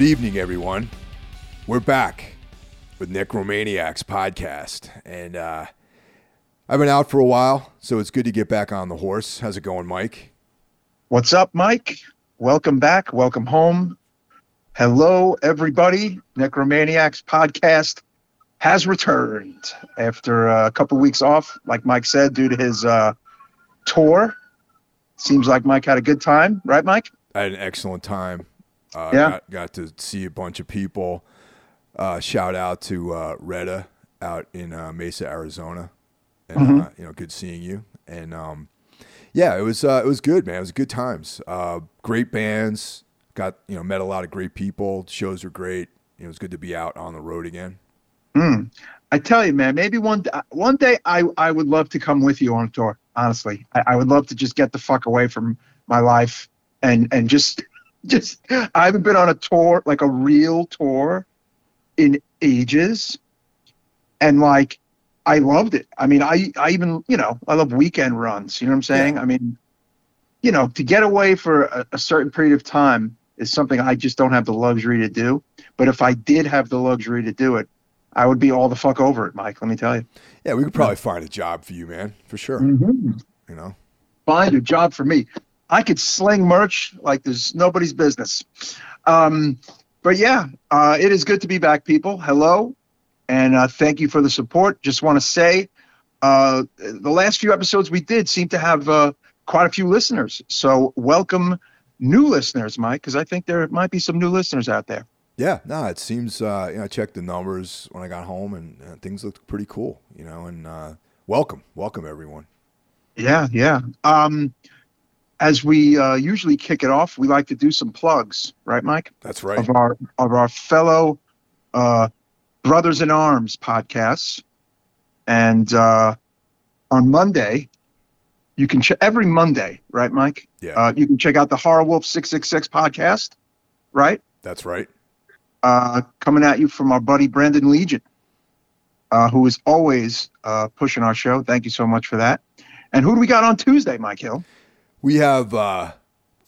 Good evening, everyone. We're back with Necromaniacs podcast, and uh, I've been out for a while, so it's good to get back on the horse. How's it going, Mike? What's up, Mike? Welcome back. Welcome home. Hello, everybody. Necromaniacs podcast has returned after a couple weeks off, like Mike said, due to his uh, tour. Seems like Mike had a good time, right, Mike? I had an excellent time. Uh, Yeah. Got, got to see a bunch of people. Uh, shout out to uh, Retta out in uh, Mesa, Arizona, and Mm-hmm. uh, you know, good seeing you. And um, yeah, it was uh, it was good, man. It was good times. Uh, great bands. Got you know met a lot of great people. Shows were great. You know, it was good to be out on the road again. I tell you, man, maybe one one day I, I would love to come with you on a tour. Honestly, I, I would love to just get the fuck away from my life and and just just I haven't been on a tour like a real tour in ages, and like I loved it. I mean, I I even you know I love weekend runs. You know what I'm saying? I mean, you know, to get away for a, a certain period of time is something I just don't have the luxury to do. But if I did have the luxury to do it, I would be all the fuck over it, Mike. Let me tell you. Yeah, we could probably find a job for you, man, for sure. Mm-hmm. You know, Find a job for me. I could sling merch like there's nobody's business. Um, but yeah, uh, it is good to be back, people. Hello, and uh, thank you for the support. Just want to say, uh, the last few episodes we did seem to have uh, quite a few listeners. So welcome, new listeners, Mike, because I think there might be some new listeners out there. yeah, no, it seems. Uh, you know, I checked the numbers when I got home, and uh, things looked pretty cool. You know, and uh, welcome, welcome everyone. Yeah, yeah. Um, as we uh, usually kick it off, we like to do some plugs, right, Mike? That's right. Of our of our fellow uh, brothers in arms podcasts, and uh, on Monday, you can check every Monday, right, Mike? Yeah, Uh, you can check out the Horror Wolf Six Six Six podcast, right? that's right. uh, coming at you from our buddy Brandon Legion, uh, who is always uh, pushing our show. Thank you so much for that. And who do we got on Tuesday, Mike Hill? We have uh,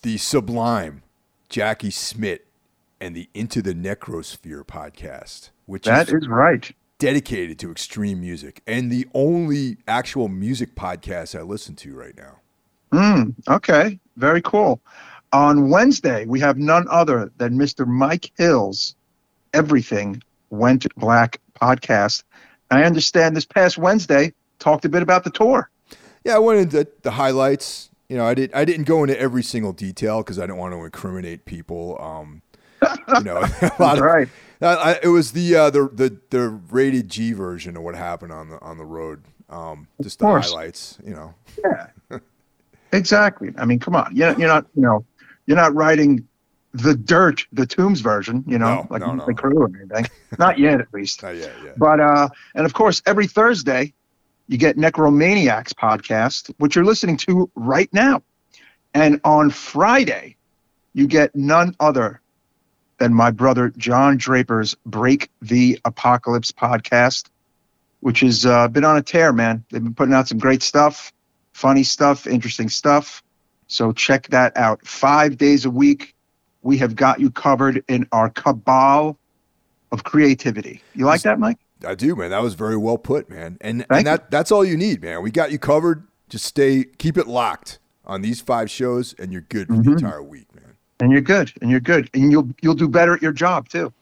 the sublime Jackie Smith and the Into the Necrosphere podcast, which That is is right. dedicated to extreme music and the only actual music podcast I listen to right now. Mm, okay, very cool. On Wednesday, we have none other than Mr. Mike Hill's Everything Went Black podcast. I understand this past Wednesday talked a bit about the tour. Yeah, I went into the highlights. You know, I did. I didn't go into every single detail because I don't want to incriminate people. Um, you know, a lot of, right. I, it was the, uh, the the the rated G version of what happened on the on the road. Um, just the highlights. You know, Yeah, exactly. I mean, come on. You're, you're not, you know, you're not writing the dirt, the Tombs version, you know, No, like no, no. the crew or anything. not yet, at least. not yet. Yeah. But uh, and of course, every Thursday, you get Necromaniacs podcast, which you're listening to right now, and on Friday, you get none other than my brother John Draper's Break the Apocalypse podcast, which has uh, been on a tear, man. They've been putting out some great stuff, funny stuff, interesting stuff. So check that out. Five days a week, we have got you covered in our cabal of creativity. You like that, Mike? I do, man. That was very well put, man. And Thank and that that's all you need, man. We got you covered. Just stay, keep it locked on these five shows, and you're good for the Mhm. entire week, man. and you're good, and you're good, and you'll you'll do better at your job too.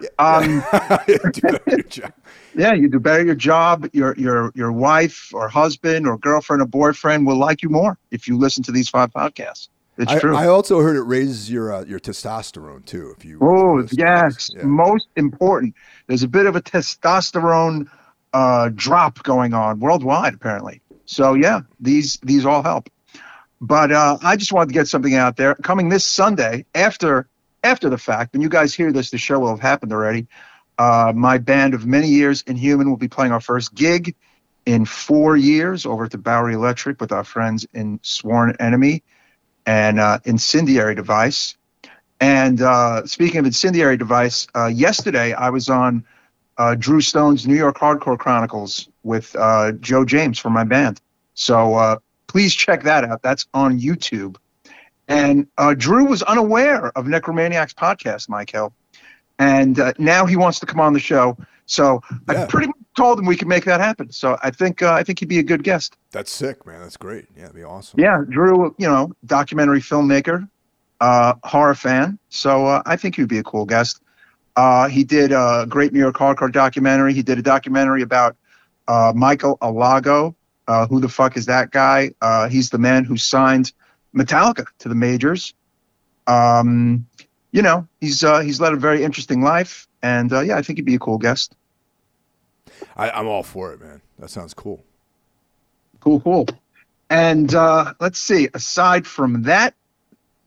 Um, Do job. yeah, you do better at your job. Your your your wife or husband or girlfriend or boyfriend will like you more if you listen to these five podcasts. It's I, true. I also heard it raises your uh, your testosterone too. If you oh if you listen to yes. Yeah. most important. There's a bit of a testosterone uh, drop going on worldwide, apparently. So yeah, these these all help. But uh, I just wanted to get something out there. Coming this Sunday, after after the fact, when you guys hear this, the show will have happened already. Uh, my band of many years, Inhuman, will be playing our first gig in four years over at the Bowery Electric with our friends in Sworn Enemy and uh, Incendiary Device. And uh, speaking of Incendiary Device, uh, yesterday I was on uh, Drew Stone's New York Hardcore Chronicles with uh, Joe James from my band. So uh, please check that out. That's on YouTube. And uh, Drew was unaware of Necromaniacs podcast, Mike Hill. and uh, now he wants to come on the show. So Yeah. I pretty much told him we could make that happen. So I think uh, I think he'd be a good guest. That's sick, man. That's great. Yeah, that'd be awesome. Yeah, Drew, you know, documentary filmmaker, uh, horror fan. So uh, I think he'd be a cool guest. Uh, he did a great New York hardcore documentary. He did a documentary about uh, Michael Alago. Uh, who the fuck is that guy? Uh, he's the man who signed Metallica to the majors. Um, you know, he's uh, he's led a very interesting life, and uh, yeah, I think he'd be a cool guest. I, I'm all for it, man. That sounds cool. Cool, cool. And uh, let's see. Aside from that,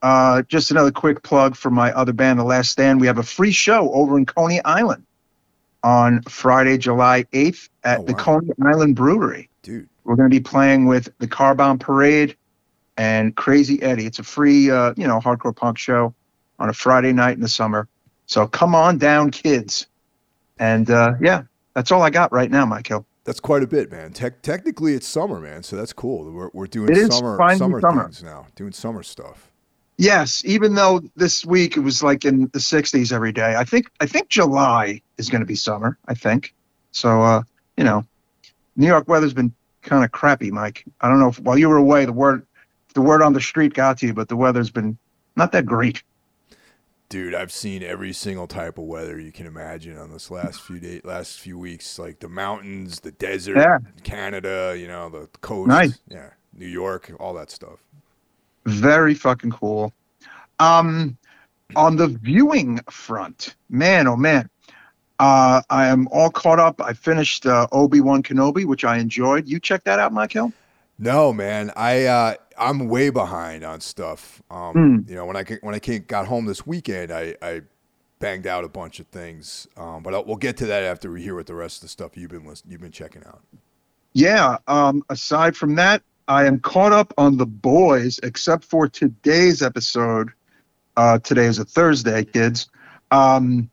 uh, just another quick plug for my other band, The Last Stand. We have a free show over in Coney Island on Friday, July 8th at Oh, the wow. Coney Island Brewery. Dude, We're going to be playing with the Carbon Parade and Crazy Eddie. It's a free, uh, you know, hardcore punk show on a Friday night in the summer. So come on down, kids. And uh, yeah, that's all I got right now, Michael. That's quite a bit, man. Tec- technically, it's summer, man. So that's cool. We're, we're doing summer summer, summer. things now. Doing summer stuff. Yes, even though this week it was like in the 60s every day. I think I think July is going to be summer. I think so. Uh, you know, New York weather's been kind of crappy, Mike. I don't know if while you were away, the word the word on the street got to you, but the weather's been not that great. Dude, I've seen every single type of weather you can imagine on this last few days, last few weeks. Like the mountains, the desert, Yeah. Canada, you know, the coast. Nice. Yeah, New York, all that stuff. Very fucking cool. Um, on the viewing front, man, oh man, uh, I am all caught up. I finished uh, Obi Wan Kenobi, which I enjoyed. You check that out, Michael? No, man, I uh, I'm way behind on stuff. Um, Hmm. You know, when I when I came, got home this weekend, I, I banged out a bunch of things. Um, but I'll, we'll get to that after we hear what the rest of the stuff you've been list- you've been checking out. Yeah. Um, aside from that, I am caught up on the boys, except for today's episode. Uh, today is a Thursday, kids. Um,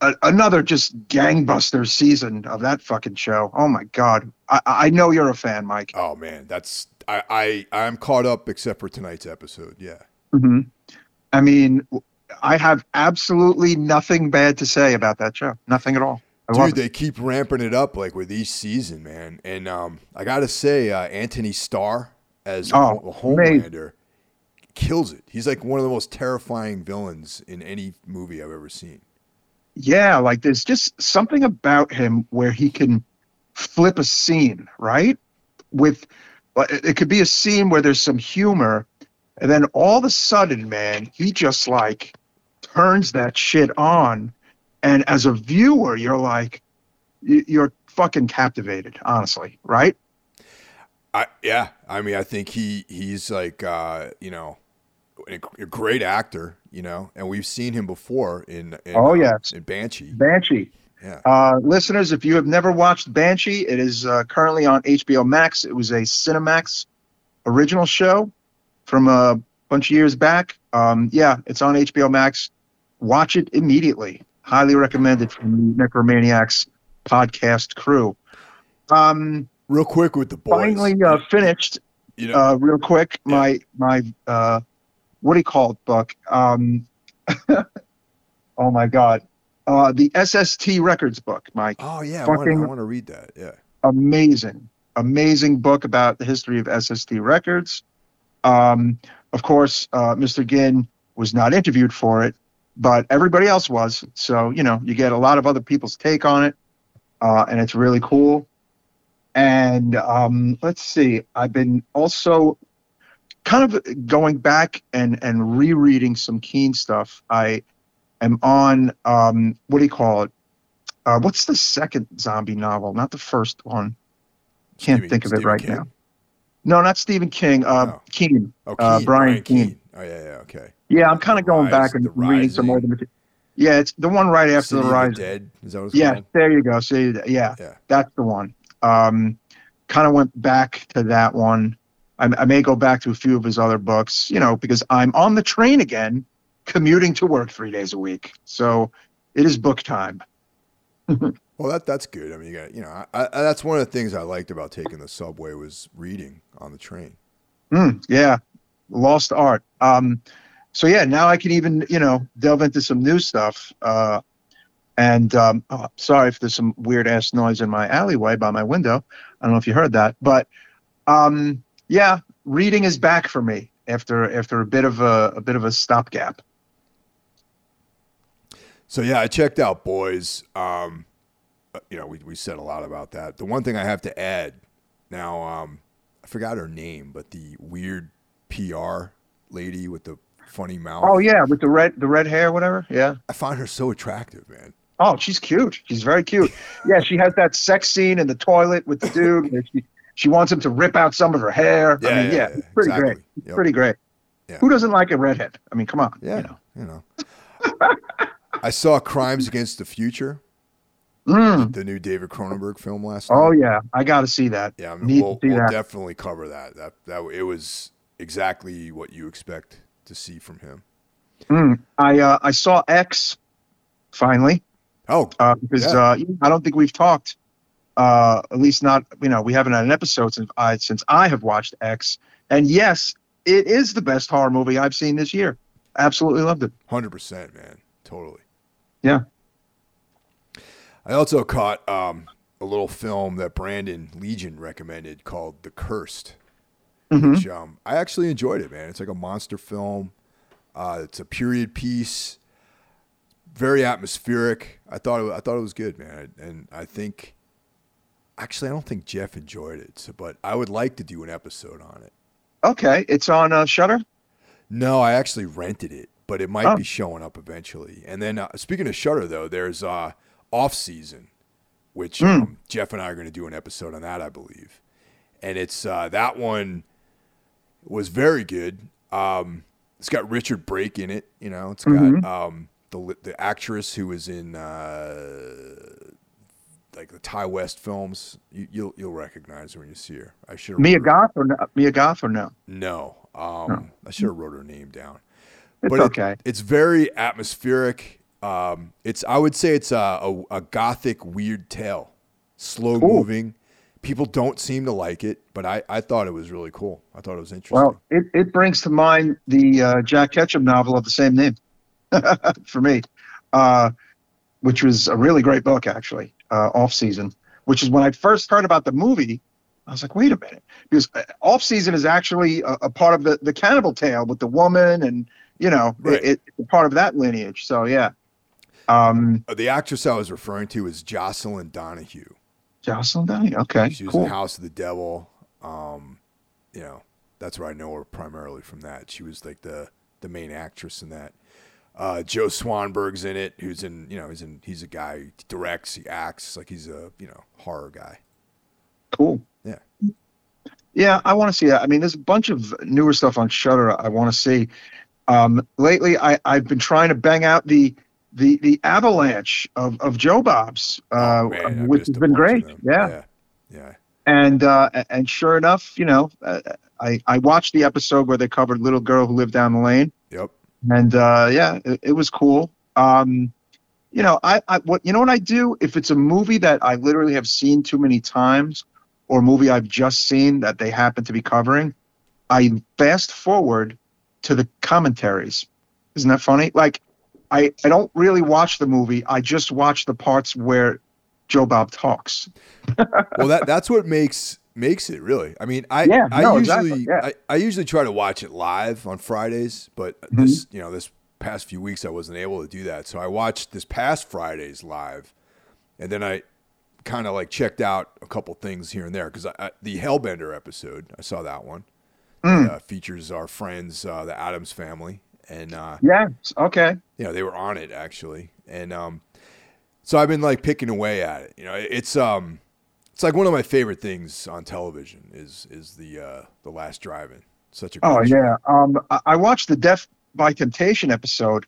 a- another just gangbuster season of that fucking show. Oh my god! I, I know you're a fan, Mike. Oh man, that's I I I'm caught up except for tonight's episode. Yeah. hmm I mean, I have absolutely nothing bad to say about that show. Nothing at all. I Dude, it. they keep ramping it up like with each season, man. And um, I gotta say, uh, Antony Starr as Oh, a Homelander kills it. He's like one of the most terrifying villains in any movie I've ever seen. Yeah, like there's just something about him where he can flip a scene, right? With it it could be a scene where there's some humor, and then all of a sudden, man, he just like turns that shit on, and as a viewer, you're like, you- you're fucking captivated, honestly, right? I yeah, I mean, I think he he's like uh, you know a, a great actor, you know, and we've seen him before in, in Oh, uh, yes. in Banshee. Banshee. Yeah. Uh, listeners, if you have never watched Banshee, it is uh, currently on HBO Max. It was a Cinemax original show from a bunch of years back. Um, yeah, it's on HBO Max. Watch it immediately. Highly recommended from the Necromaniacs podcast crew. Um, Real quick with the boys. finally uh, finished you know, uh, real quick my my uh, what do you call it book? Um, oh my god, uh, the SST Records book, Mike. oh yeah, I want, I want to read that. Yeah. Amazing, amazing book about the history of SST Records. Um, of course, uh, Mr. Ginn was not interviewed for it, but everybody else was. So you know, you get a lot of other people's take on it, uh, and it's really cool. And um, let's see, I've been also kind of going back and and rereading some Keene stuff. I am on um, what do you call it? Uh, what's the second zombie novel? Not the first one. Can't Stephen- think of it right King? now. No, not Stephen King. Uh, Oh. Keene. Oh, Uh, Keene, Brian Keene. Oh yeah, yeah, okay. Yeah, I'm kind of going Rise- back and reading some more. Rising. Of the. Yeah, it's the one right after City the of rise. Dead. Is that what Yeah, called? there you go. See, yeah, Yeah. that's the one. Um, kind of went back to that one. I, I may go back to a few of his other books, you know, because I'm on the train again, commuting to work three days a week. So it is book time. Well, that that's good. I mean, you got you know, I, I, that's one of the things I liked about taking the subway was reading on the train. Mm, yeah, lost art. Um, so yeah, now I can even you know delve into some new stuff. Uh, and um, oh, sorry if there's some weird ass noise in my alleyway by my window. I don't know if you heard that, but um, yeah, reading is back for me after after a bit of a, a bit of a stopgap. So yeah, I checked out Boys. Um, uh, you know, we we said a lot about that. The one thing I have to add now, um, I forgot her name, but the weird PR lady with the funny mouth. Oh yeah, with the red the red hair, whatever. Yeah. I find her so attractive, man. Oh, she's cute. She's very cute. Yeah, she has that sex scene in the toilet with the dude. she, she wants him to rip out some of her hair. I Yeah, mean, yeah, yeah, yeah, pretty exactly. great. Yep. Pretty great. Yeah. Who doesn't like a redhead? I mean, come on. Yeah, You know. you know. I saw Crimes Against the Future, Mm. the new David Cronenberg film last night. Oh yeah, I got to see that. Yeah, I mean, we'll, we'll definitely cover that. That that it was exactly what you expect to see from him. Mm. I uh, I saw X finally Oh, uh, because Yeah. uh, I don't think we've talked. Uh, at least not you know we haven't had an episode since I since I have watched X. And yes, it is the best horror movie I've seen this year. Absolutely loved it. 100%, man. Totally. Yeah. I also caught um, a little film that Brandon Legion recommended called The Cursed, Mhm. which um, I actually enjoyed it, man. It's like a monster film. Uh, it's a period piece, very atmospheric. I thought it, I thought it was good, man. And I think, actually, I don't think Jeff enjoyed it. So, but I would like to do an episode on it. Okay, it's on uh, Shudder. No, I actually rented it, but it might Oh. be showing up eventually. And then, uh, speaking of Shudder, though, there's uh, off season, which Hmm. um, Jeff and I are going to do an episode on that, I believe. And it's uh, that one was very good. Um, it's got Richard Brake in it. You know, it's got Mhm. um, the the actress who was in uh, like the Ti West films. You, you'll you'll recognize her when you see her. I should Mia Goth or no? Mia Goth or no? no, um, I should have wrote her name down. It's But it- it's very atmospheric. Um, it's I would say it's a, a, a gothic weird tale, slow Cool. moving. People don't seem to like it, but I, I thought it was really cool. I thought it was interesting. Well, it, it brings to mind the uh, Jack Ketchum novel of the same name for me, uh, which was a really great book, actually, uh, Off Season, which is when I first heard about the movie. I was like, wait a minute, because uh, Off Season is actually a, a part of the, the cannibal tale with the woman, and, you know, Right. it, it's a part of that lineage. So, yeah. Um, Uh, the actress I was referring to is Jocelin Donahue. Jocelin Donahue. Okay, She was cool. in House of the Devil. Um, you know, that's where I know her primarily from. That she was like the the main actress in that. Uh, Joe Swanberg's in it, who's in you know he's in he's a guy who directs, he acts like he's a you know horror guy. Cool. Yeah. Yeah, I want to see that. I mean, there's a bunch of newer stuff on Shudder I want to see. Um, lately, I, I've been trying to bang out the the the avalanche of, of Joe Bob's, uh, Oh, man, which has been great. Yeah. yeah, yeah. and uh, and sure enough, you know, uh, I I watched the episode where they covered little girl who lived down the lane, Yep. and uh, yeah, it, it was cool. Um, you know, I, I what you know what I do if it's a movie that I literally have seen too many times, or a movie I've just seen that they happen to be covering, I fast forward to the commentaries. Isn't that funny? Like, I I don't really watch the movie. I just watch the parts where Joe Bob talks. well that that's what makes makes it really i mean i Yeah, i no, usually exactly, yeah. I, I usually try to watch it live on fridays but Mm-hmm. this you know this past few weeks i wasn't able to do that so i watched this past fridays live and then i kind of like checked out a couple things here and there because the hellbender episode i saw that one Mm. It, uh, features our friends uh, the adams family and uh, Yeah. Okay. you know they were on it actually and um so i've been like picking away at it you know it's um it's like one of my favorite things on television is is the uh the last drive-in such a Oh show. yeah. Um, I, I watched the Def by Temptation episode,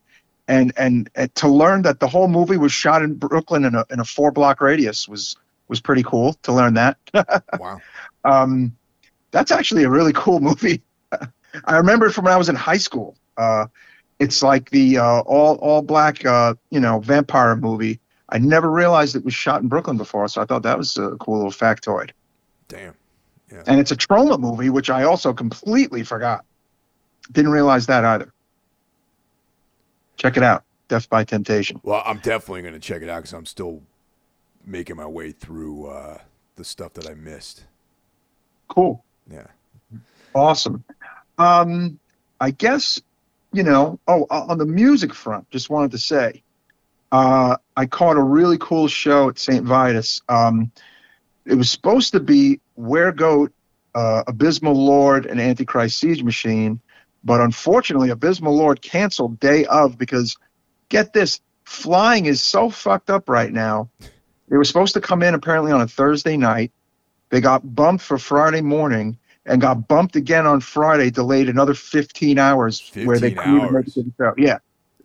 and, and and to learn that the whole movie was shot in Brooklyn in a in a four block radius was was pretty cool to learn that. wow um, that's actually a really cool movie. I remember it from when I was in high school. Uh, it's like the uh, all all black uh, you know vampire movie. I never realized it was shot in Brooklyn before, so I thought that was a cool little factoid. damn Yeah. And it's a Troma movie, which I also completely forgot. Didn't realize that either. Check it out. Def by Temptation. Well, I'm definitely going to check it out because I'm still making my way through uh, the stuff that I missed. Cool. Yeah. Awesome. Um, I guess, you know, oh, on the music front, just wanted to say, uh, I caught a really cool show at St. Vitus. Um, it was supposed to be Weregoat, uh, Abysmal Lord, and Antichrist Siege Machine, but unfortunately, Abysmal Lord canceled day of because, get this, flying is so fucked up right now. They were supposed to come in apparently on a Thursday night. They got bumped for Friday morning and got bumped again on Friday, delayed another 15 hours 15 where they couldn't make the show. Yeah.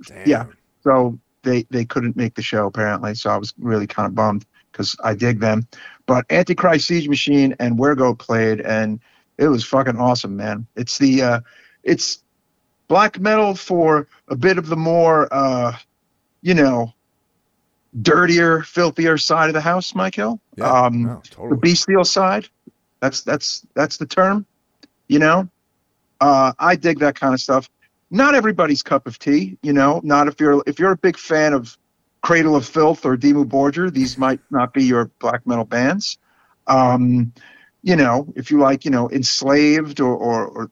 Damn. Yeah. So they they couldn't make the show apparently. So I was really kind of bummed because I dig them. But Antichrist Siege Machine and Weregoat played, and it was fucking awesome, man. It's the uh, it's black metal for a bit of the more uh, you know dirtier, filthier side of the house, Mike Hill. Yeah. Um, no, the totally. bestial side. That's that's that's the term. You know, uh, I dig that kind of stuff. Not everybody's cup of tea. You know, not if you're if you're a big fan of Cradle of Filth or Dimmu Borgir, these might not be your black metal bands. Um, you know, if you like, you know, enslaved or or, or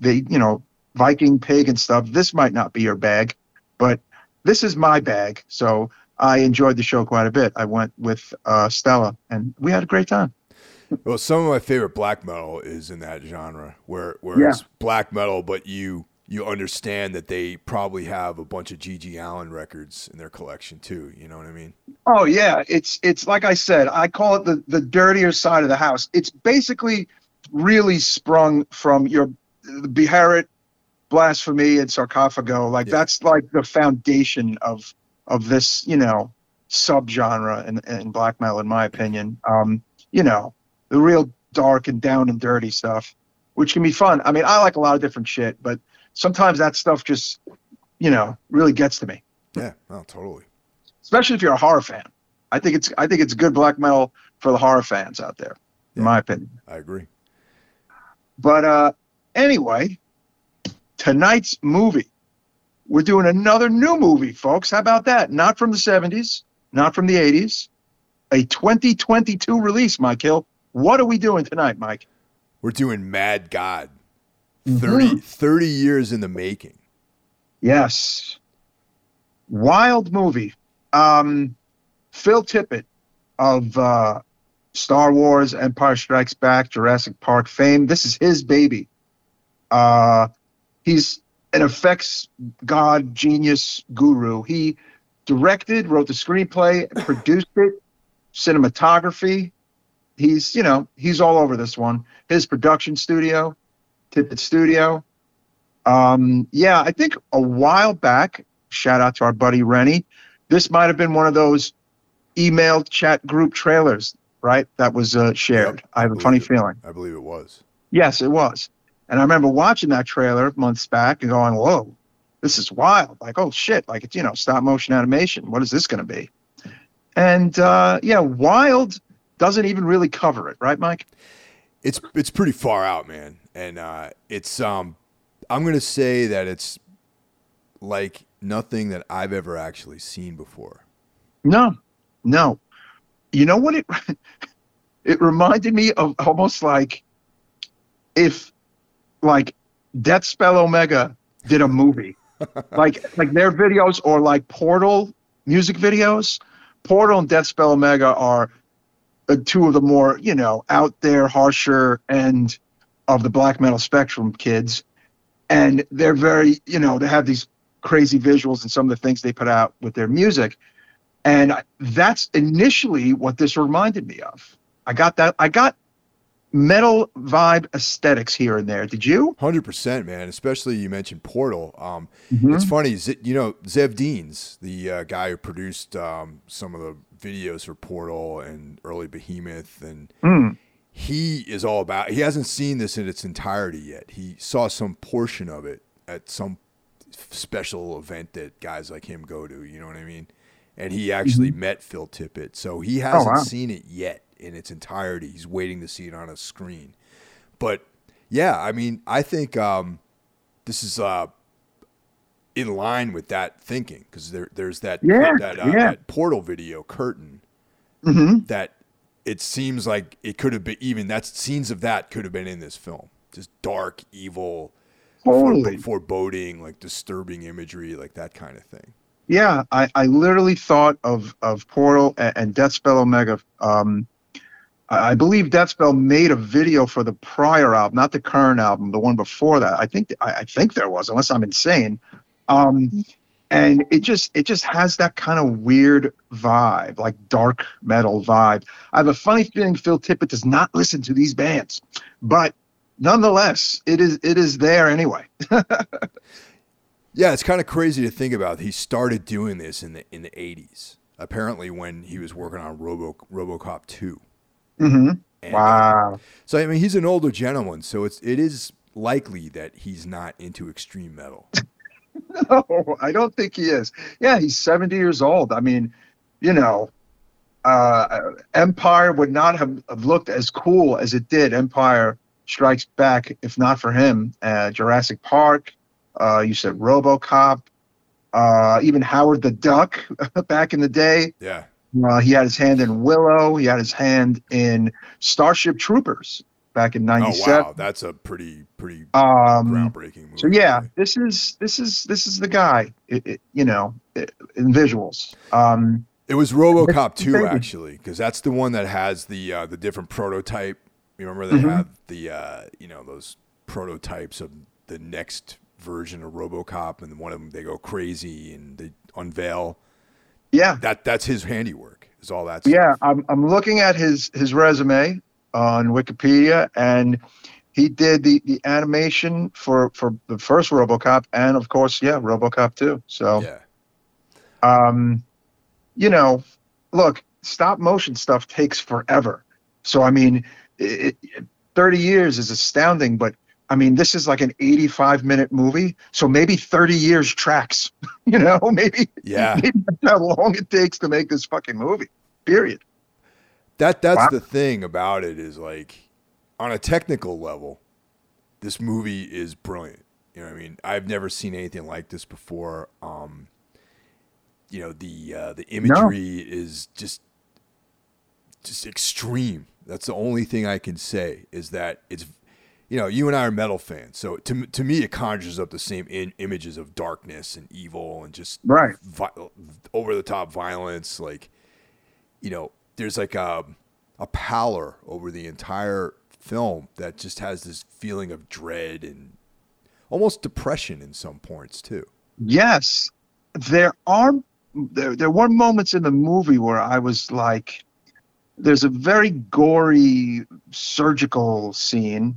the you know Viking Pig and stuff, this might not be your bag. But this is my bag, so I enjoyed the show quite a bit. I went with uh, Stella, and we had a great time. Well, some of my favorite black metal is in that genre, where where Yeah. it's black metal, but you you understand that they probably have a bunch of G.G. Allin records in their collection too. You know what I mean? Oh yeah, it's it's like I said, I call it the the dirtier side of the house. It's basically really sprung from your Beherit, blasphemy, and Sarcofago. Like Yeah. that's like the foundation of of this, you know, subgenre in, in black metal, in my opinion. Um, you know, the real dark and down and dirty stuff, which can be fun. I mean, I like a lot of different shit, but sometimes that stuff just, you know, really gets to me Yeah, no, totally. especially if you're a horror fan. I think it's I think it's good black metal for the horror fans out there, in Yeah. my opinion. I agree. But uh, anyway, tonight's movie, we're doing another new movie, folks. How about that? Not from the '70s, not from the '80s, a 2022 release. Mike Hill, what are we doing tonight, Mike? We're doing Mad God. Mm-hmm. 30, 30 years in the making. Yes, wild movie. Um, Phil Tippett of uh, Star Wars, Empire Strikes Back, Jurassic Park fame. This is his baby. Uh, he's an effects god, genius, guru. He directed, wrote the screenplay, produced it, cinematography. He's, you know, he's all over this one. His production studio, Tippett Studio. Um, yeah, I think a while back, shout out to our buddy Rennie, this might have been one of those email chat group trailers, right? That was uh, shared. Yep, I have a funny it. feeling. I believe it was. Yes, it was. And I remember watching that trailer months back and going, whoa, this is wild. Like, oh shit, like it's, you know, stop motion animation. What is this going to be? And uh, yeah, Wild doesn't even really cover it, right, Mike? It's it's pretty far out, man. And uh, it's um I'm gonna say that it's like nothing that I've ever actually seen before. No, no. You know what it it reminded me of almost like if like Deathspell Omega did a movie. like like their videos or like Portal music videos. Portal and Deathspell Omega are uh, two of the more, you know, out there, harsher end of the black metal spectrum kids. And they're very, you know, they have these crazy visuals and some of the things they put out with their music. And that's initially what this reminded me of. I got that. I got metal vibe aesthetics here and there. Did you? Hundred percent, man. Especially you mentioned Portal. Um, Mhm. It's funny, you know, Zev Deans, the uh, guy who produced um, some of the videos for Portal and early Behemoth, and Mm. he is all about. He hasn't seen this in its entirety yet. He saw some portion of it at some special event that guys like him go to. You know what I mean? And he actually met Phil Tippett, so he hasn't wow. seen it yet in its entirety. He's waiting to see it on a screen. But yeah, I mean, I think um, this is uh, in line with that thinking because there there's that Yeah, that, uh, yeah. that portal video curtain hmm that it seems like it could have been even that scenes of that could have been in this film just dark evil Totally. foreb- foreboding like disturbing imagery like that kind of thing Yeah, I, I literally thought of of Portal and, and Deathspell Omega. Um, I believe Deathspell made a video for the prior album, not the current album, the one before that. I think I, I think there was, unless I'm insane. Um, and it just it just has that kind of weird vibe, like dark metal vibe. I have a funny feeling Phil Tippett does not listen to these bands, but nonetheless, it is it is there anyway. yeah it's kind of crazy to think about he started doing this in the in the 80s apparently when he was working on Robo RoboCop 2 hmm Wow. So I mean, he's an older gentleman, so it's it is likely that he's not into extreme metal. No, I don't think he is. Yeah, he's 70 years old. I mean, you know, uh, Empire would not have, have looked as cool as it did. Empire Strikes Back, if not for him. Uh, Jurassic Park, uh, you said Robocop, uh, even Howard the Duck back in the day. Yeah, Uh, he had his hand in Willow. He had his hand in Starship Troopers back in '97. Oh wow, that's a pretty pretty Um, groundbreaking movie. so yeah, this is this is this is the guy. It, it- you know, it, in visuals. Um, it was RoboCop two actually, because that's the one that has the uh, the different prototype. You remember they Mhm. have the uh, you know those prototypes of the next version of RoboCop, and one of them they go crazy and they unveil yeah, that. That's his handiwork. Is all that. yeah. I'm I'm looking at his his resume on Wikipedia, and he did the the animation for for the first RoboCop, and of course, yeah, RoboCop two. So. Yeah. um, you know, look, stop motion stuff takes forever. So I mean, it, it, 30 years is astounding, but I mean, this is like an 85 minute movie, so maybe 30 years tracks. you know, maybe Yeah. maybe how long it takes to make this fucking movie. Period. That that's Wow. the thing about it is like on a technical level, this movie is brilliant. You know what I mean? I've never seen anything like this before. Um you know, the uh the imagery is just just extreme. That's the only thing I can say is that it's you know, you and I are metal fans. So to to me it conjures up the same in, images of darkness and evil and just Right. vi- over the top violence like you know there's like a a pallor over the entire film that just has this feeling of dread and almost depression in some points too Yes, there are. There, there were moments in the movie where I was like, "There's a very gory surgical scene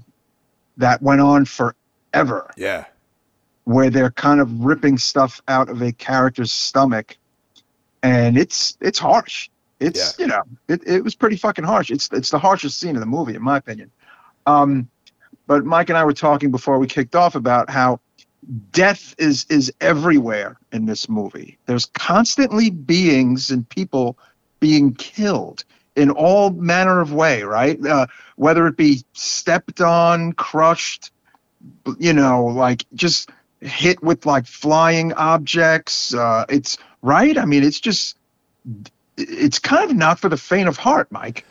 that went on forever, yeah where they're kind of ripping stuff out of a character's stomach, and it's it's harsh. It's you know, it, it was pretty fucking harsh. It's it's the harshest scene in the movie, in my opinion. Um, but Mike and I were talking before we kicked off about how death is is everywhere in this movie. There's constantly beings and people being killed in all manner of way, right? Uh, whether it be stepped on, crushed, you know, like just hit with like flying objects. Uh, it's right. I mean, it's just it's kind of not for the faint of heart, Mike.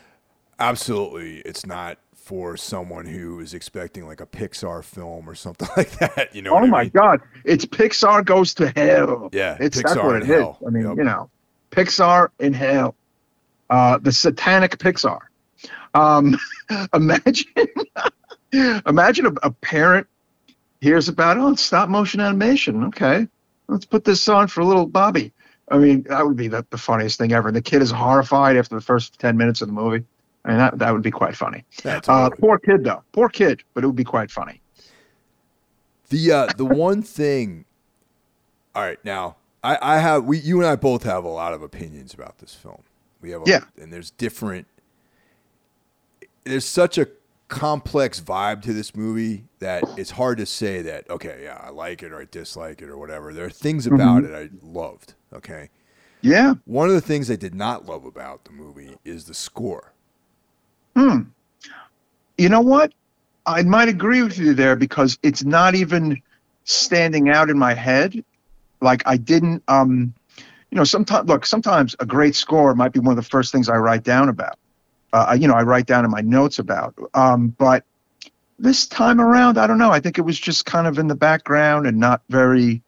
absolutely it's not for someone who is expecting like a pixar film or something like that you know oh I my mean? God! It's Pixar goes to hell. yeah It's that's pixar what in it is. hell I mean, Yep. you know, Pixar in hell, uh, the satanic Pixar. Um, imagine, imagine a, a parent hears about oh, it's stop motion animation. Okay, let's put this on for little Bobby. I mean, that would be the, the funniest thing ever. And the kid is horrified after the first ten minutes of the movie. I mean, that that would be quite funny. Yeah, Uh, poor kid though, poor kid, but it would be quite funny. The uh, the one thing. All right, now I, I have we you and I both have a lot of opinions about this film. We have a, Yeah. and there's different. There's such a complex vibe to this movie that it's hard to say that okay, yeah, I like it or I dislike it or whatever. There are things about it I loved. Okay, Yeah. one of the things I did not love about the movie is the score. Hmm. You know what? I might agree with you there because it's not even standing out in my head. like I didn't um you know sometimes look sometimes a great score might be one of the first things I write down about. Uh, you know, I write down in my notes about. Um, but this time around, I don't know. I think it was just kind of in the background and not very,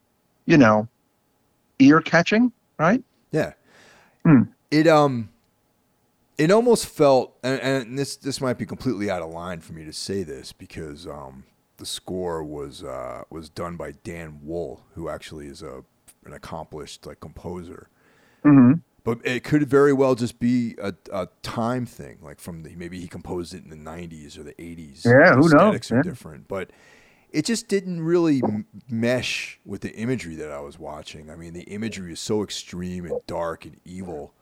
you know, ear catching, right? Yeah. Hmm. It um it almost felt and, and this this might be completely out of line for me to say this because um the score was uh was done by Dan Wool, who actually is a an accomplished like composer. hmm But it could very well just be a, a time thing, like from the maybe he composed it in the '90s or the '80s. Yeah, who The knows? Aesthetics are Yeah. different, but it just didn't really m- mesh with the imagery that I was watching. I mean, the imagery is so extreme and dark and evil,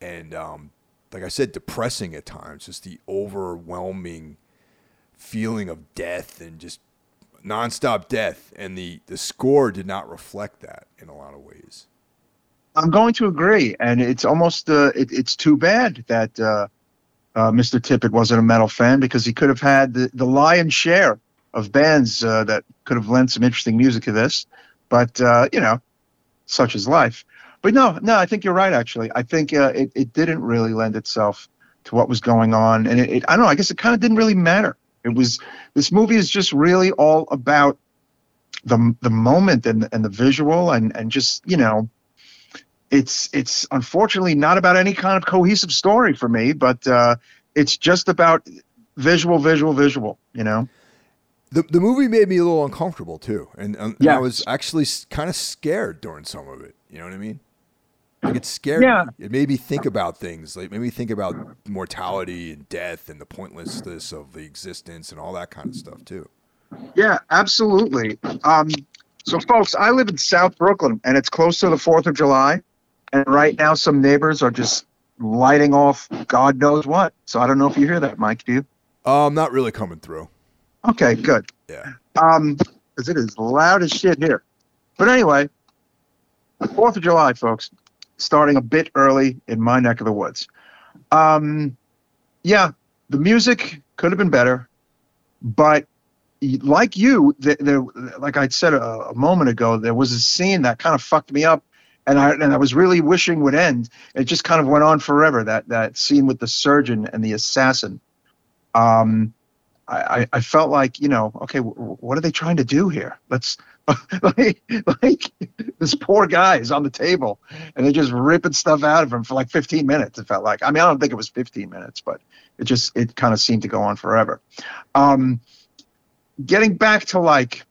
and um, like I said, depressing at times. Just the overwhelming feeling of death and just nonstop death, and the the score did not reflect that in a lot of ways. I'm going to agree, and it's almost uh, it, it's too bad that uh, uh, Mr. Tippett wasn't a metal fan because he could have had the, the lion's share of bands uh, that could have lent some interesting music to this. But uh, you know, such is life. But no, no, I think you're right. Actually, I think uh, it it didn't really lend itself to what was going on, and it, it I don't know. I guess it kind of didn't really matter. It was this movie is just really all about the the moment and and the visual and and just you know it's it's unfortunately not about any kind of cohesive story for me, but uh, it's just about visual, visual, visual. You know, The, the movie made me a little uncomfortable too, and, and and I was actually kind of scared during some of it. You know what I mean? Like it scared Yeah. It made me think about things. Like it made me think about mortality and death and the pointlessness of the existence and all that kind of stuff too. yeah, absolutely. Um, so, folks, I live in South Brooklyn, and it's close to the Fourth of July, and right now some neighbors are just lighting off God knows what. So I don't know if you hear that, Mike. Do you? Um, not really coming through. Okay, good. Yeah. um, because it is loud as shit here. But anyway, Fourth of July, folks, starting a bit early in my neck of the woods. Um, yeah, the music could have been better, but like you, there, there like I said a, a moment ago, there was a scene that kind of fucked me up. And I, and I was really wishing would end. It just kind of went on forever. That that scene with the surgeon and the assassin. Um, I, I- felt like you know okay what are they trying to do here let's like, like this poor guy is on the table and they're just ripping stuff out of him for like 15 minutes it felt like. I mean i don't think it was 15 minutes but it just it kind of seemed to go on forever. Um getting back to like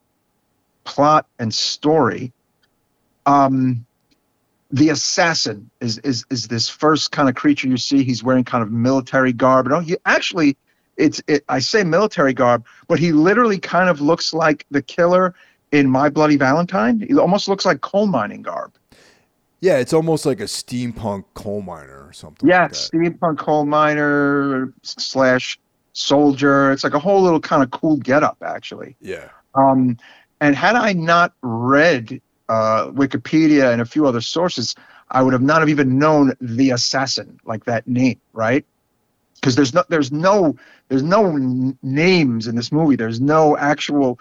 plot and story um the assassin is is is this first kind of creature you see. He's wearing kind of military garb. No he actually it's it, I say military garb, but he literally kind of looks like the killer in My Bloody Valentine. He almost looks like coal mining garb. Yeah, it's almost like a steampunk coal miner or something. Yeah, like that. steampunk coal miner slash soldier. It's like a whole little kind of cool getup, actually. Yeah. Um, and had I not read uh, Wikipedia and a few other sources, I would have not have even known the assassin, like that name, right? Because there's no, there's no, there's no n- names in this movie. There's no actual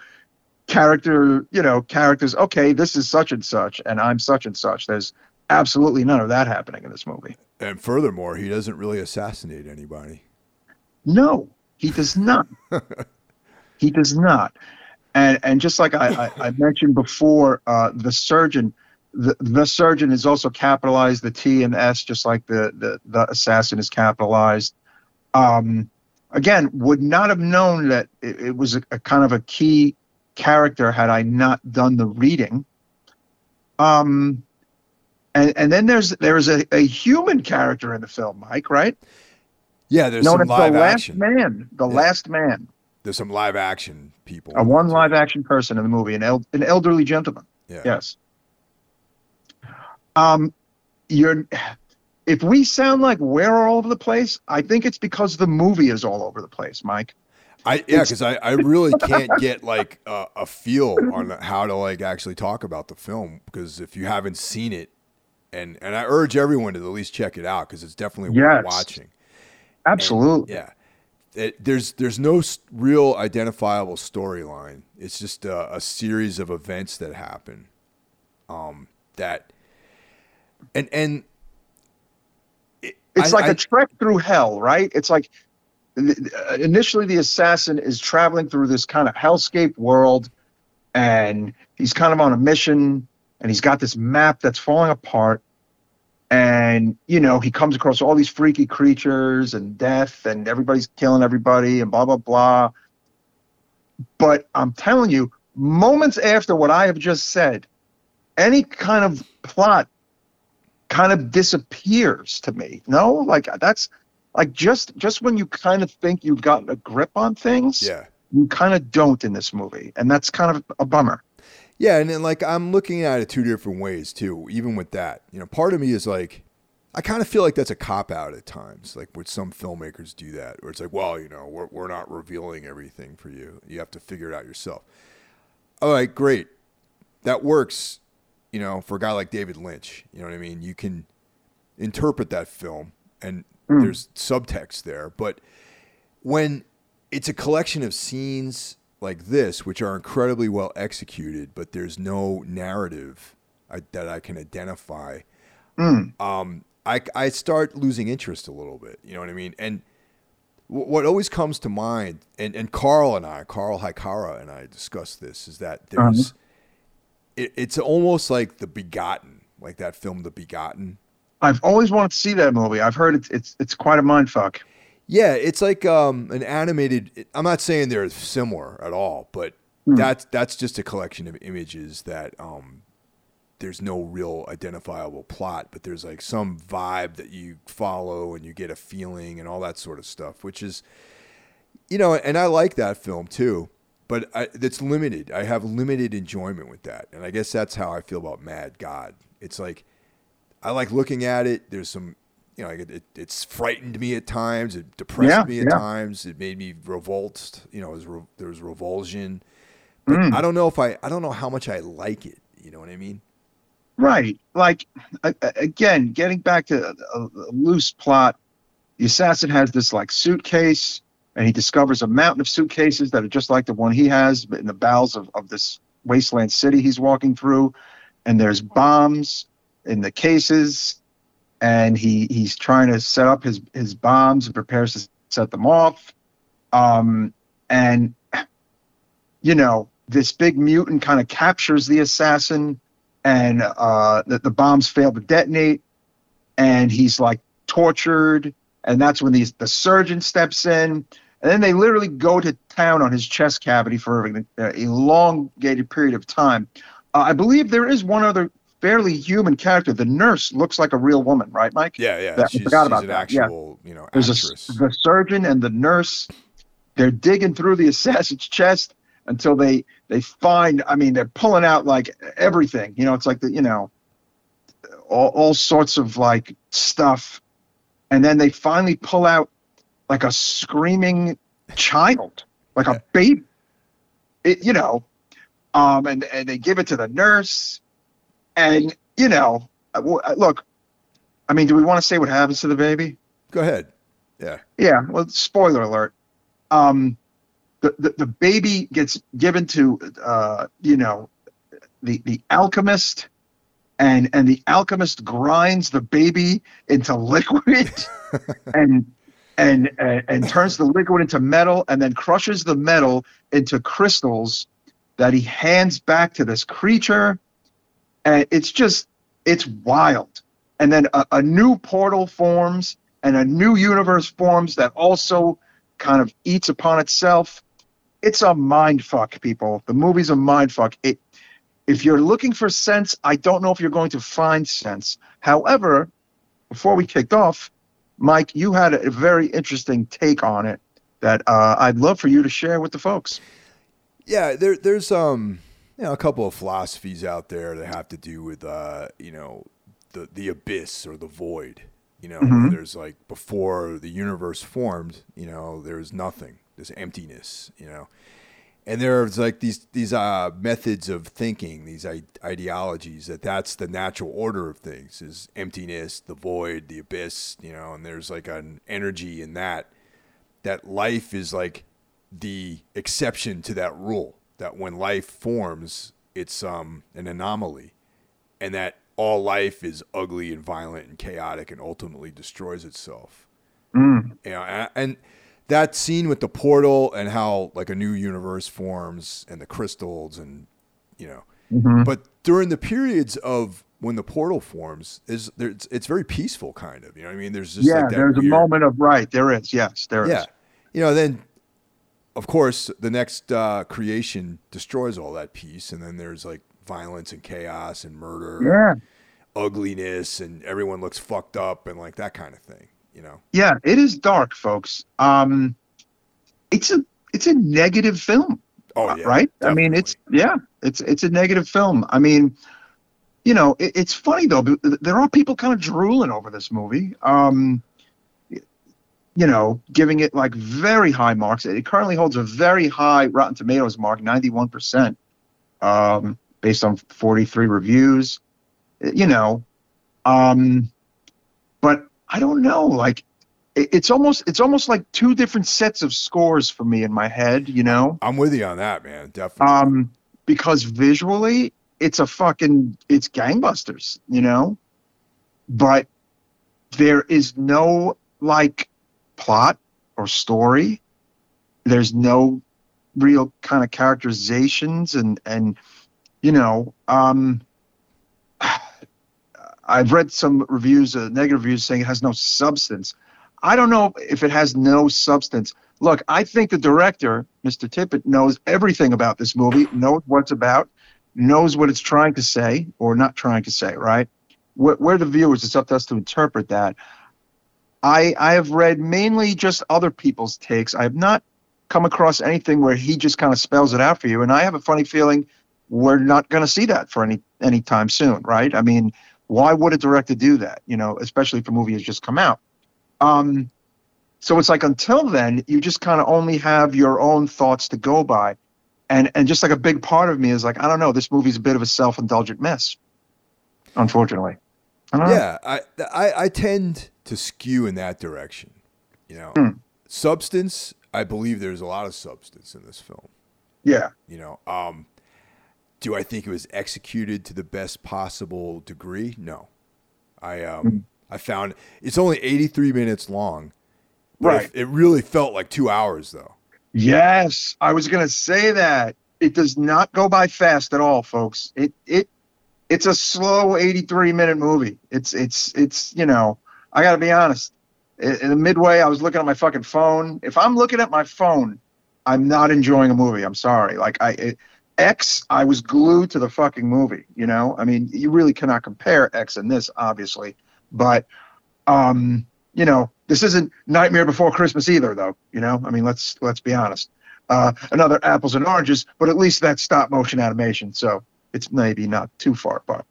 character, you know, characters. Okay, this is such and such, and I'm such and such. There's absolutely none of that happening in this movie. And furthermore, he doesn't really assassinate anybody. No, he does not. he does not. And and just like I, I, I mentioned before, uh, the surgeon, the, the surgeon is also capitalized. The T and S, just like the the, the assassin is capitalized. Um, again, would not have known that it, it was a, a kind of a key character had I not done the reading. Um, and and then there's there's a, a human character in the film, Mike, right? Yeah, there's known some as the live last man, the Yeah. last man, There's some live action people. a one live action person in the movie, an, el- an elderly gentleman. Yeah. Yes. Um, you're. If we sound like we're all over the place, I think it's because the movie is all over the place, Mike. I yeah, because I, I really can't get like a, a feel on how to like actually talk about the film because if you haven't seen it, and and I urge everyone to at least check it out because it's definitely worth watching. Absolutely. Yeah, it, there's there's no real identifiable storyline. It's just a, a series of events that happen. Um, that and and It's I- like I- a trek through hell, right? It's like uh, Uh, initially the assassin is traveling through this kind of hellscape world and he's kind of on a mission and he's got this map that's falling apart and you know he comes across all these freaky creatures and death and everybody's killing everybody and blah blah blah. But i'm telling you moments after what i have just said any kind of plot kind of disappears to me. No? Like that's like just just when you kind of think you've gotten a grip on things yeah you kind of don't in this movie and that's kind of a bummer Yeah, and then like I'm looking at it two different ways too. Even with that, you know, part of me is like, I kind of feel like that's a cop out at times, like where some filmmakers do that, where it's like, well, you know, we're we're not revealing everything for you. You have to figure it out yourself. All right, great, that works. You know, for a guy like David Lynch, you know what I mean. You can interpret that film, and Mm. there's subtext there, but when it's a collection of scenes like this, which are incredibly well executed, but there's no narrative I, that I can identify. Mm. Um, I, I start losing interest a little bit. You know what I mean? And w- what always comes to mind, and, and Carl and I, Carl Haikara and I discussed this, is that there's, it, it's almost like The Begotten, like that film, The Begotten. I've always wanted to see that movie i've heard it's it's, it's quite a mind fuck Yeah, it's like um, an animated. I'm not saying they're similar at all, but Hmm. that's that's just a collection of images that um, there's no real identifiable plot, but there's like some vibe that you follow and you get a feeling and all that sort of stuff, which is, you know, and I like that film too, but I, it's limited. I have limited enjoyment with that, and I guess that's how I feel about Mad God. It's like I like looking at it. There's some, you know, it, it, it's frightened me at times. It depressed Yeah, me at yeah. times. It made me revolt. You know, it was re- there was revulsion. But Mm. I don't know if I, I don't know how much I like it. You know what I mean? Right. Like again, getting back to a, a loose plot, the assassin has this like suitcase, and he discovers a mountain of suitcases that are just like the one he has in the bowels of, of this wasteland city he's walking through, and there's bombs in the cases, and he he's trying to set up his his bombs and prepares to set them off, um, and you know this big mutant kind of captures the assassin and uh, the, the bombs fail to detonate, and he's like tortured, and that's when the the surgeon steps in, and then they literally go to town on his chest cavity for an elongated period of time. Uh, I believe there is one other fairly human character. The nurse looks like a real woman, right, Mike? Yeah, yeah. Yeah, I forgot she's about an that, yeah. you know, There's a, actress. s- the surgeon and the nurse. They're digging through the assassin's chest until they they find. I mean, they're pulling out like everything. You know, it's like the you know, all, all sorts of like stuff, and then they finally pull out like a screaming child, like a baby. It you know, um, and and they give it to the nurse, and you know, uh, uh, look. I mean, do we want to say what happens to the baby? Go ahead. Yeah. Yeah, well, spoiler alert. Um, the, the, the baby gets given to, uh, you know, the, the alchemist, and, and the alchemist grinds the baby into liquid and, and, and, and turns the liquid into metal and then crushes the metal into crystals that he hands back to this creature. And it's just, it's wild. And then a, a new portal forms and a new universe forms that also kind of eats upon itself. It's a mind fuck, people. The movie's a mind fuck. It, if you're looking for sense, I don't know if you're going to find sense. However, before we kicked off, Mike, you had a very interesting take on it that uh, I'd love for you to share with the folks. Yeah, there, there's um, you know, a couple of philosophies out there that have to do with uh, you know, the the abyss or the void. You know, Mhm. there's like before the universe formed, you know, there's nothing, there's emptiness. You know, and there's like these these uh, methods of thinking, these I- ideologies that that's the natural order of things is emptiness, the void, the abyss. You know, and there's like an energy in that that life is like the exception to that rule that when life forms it's um an anomaly and that all life is ugly and violent and chaotic and ultimately destroys itself. Mm. You know, and, and that scene with the portal and how like a new universe forms and the crystals and you know, Mhm. but during the periods of when the portal forms, is there, it's, it's very peaceful, kind of. You know what I mean? There's just Yeah, like that there's a moment of right. There is. Yes, there is. yeah. You know, then of course the next uh, creation destroys all that peace, and then there's like violence and chaos and murder, Yeah. ugliness, and everyone looks fucked up and like that kind of thing. You know? Yeah, it is dark, folks. Um, it's a it's a negative film, Oh uh, yeah, right? I mean, it's yeah, it's it's a negative film. I mean, you know, it, it's funny though. but There are people kind of drooling over this movie. Um, you know, giving it like very high marks. It currently holds a very high Rotten Tomatoes mark, ninety one percent, um, based on forty three reviews. You know, um, but I don't know. Like, it, it's almost it's almost like two different sets of scores for me in my head. You know, I'm with you on that, man. Definitely. um, because visually it's a fucking it's gangbusters. You know, but there is no like plot or story. There's no real kind of characterizations and and you know um I've read some reviews, uh, negative reviews, saying it has no substance. I don't know if it has no substance. Look, I think the director, Mr. Tippett, knows everything about this movie, knows what it's about, knows what it's trying to say or not trying to say, right? We're, we're the viewers, it's up to us to interpret that. I, I have read mainly just other people's takes. I have not come across anything where he just kind of spells it out for you. And I have a funny feeling we're not going to see that for any anytime soon, right? I mean, why would a director do that? You know, especially if a movie has just come out. Um, so it's like until then, you just kind of only have your own thoughts to go by, and and just like a big part of me is like, I don't know, this movie's a bit of a self-indulgent mess, unfortunately. I. Yeah, I, I I tend to skew in that direction. You know, Hmm. substance. I believe there's a lot of substance in this film. yeah, You know, um, do I think it was executed to the best possible degree? No. I um, Hmm. I found it's only 83 minutes long. Right. It, it really felt like two hours though. Yes, I was gonna say that. It does not go by fast at all, folks. It it it's a slow 83 minute movie. It's it's it's you know, I gotta be honest. In, in the midway, I was looking at my fucking phone. If I'm looking at my phone, I'm not enjoying a movie. I'm sorry. Like I it, X, I was glued to the fucking movie. You know, I mean, you really cannot compare X and this, obviously, but um, you know, this isn't Nightmare Before Christmas either, though. You know, I mean, let's let's be honest. Uh, another apples and oranges, but at least that's stop motion animation, so it's maybe not too far apart.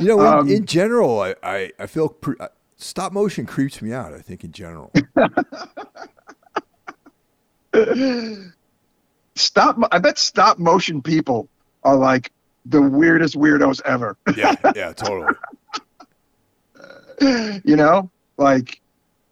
You know, in, Um, in general, I I, I feel pre- uh, stop motion creeps me out. I think in general. stop. I bet stop motion people are like the weirdest weirdos ever. yeah, yeah, totally. you know, like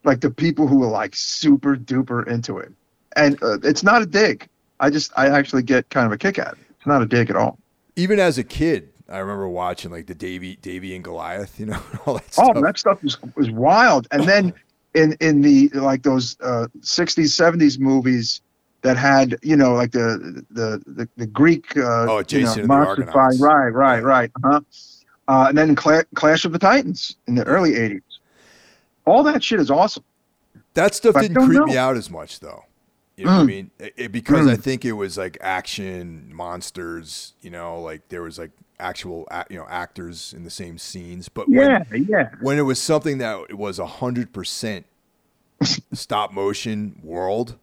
like the people who are like super duper into it, and uh, it's not a dig. I just I actually get kind of a kick out it. It's not a dig at all. Even as a kid, I remember watching like the Davey Davey and Goliath. You know, all that Oh, stuff. that stuff was was wild. And then in in the like those uh, 60s 70s movies that had you know like the the the, the Greek uh, Oh, you Jason know, and the monster Argonauts. Right, right, right. Uh-huh. Uh, and then Cla- Clash of the Titans in the early 80s. All that shit is awesome. That stuff But didn't creep know. me out as much though. You know what I Mm. mean? It, it- because Mm. I think it was like action, monsters. You know, like there was like actual, you know, actors in the same scenes. But Yeah, yeah. when when it was something that was a hundred percent stop motion world,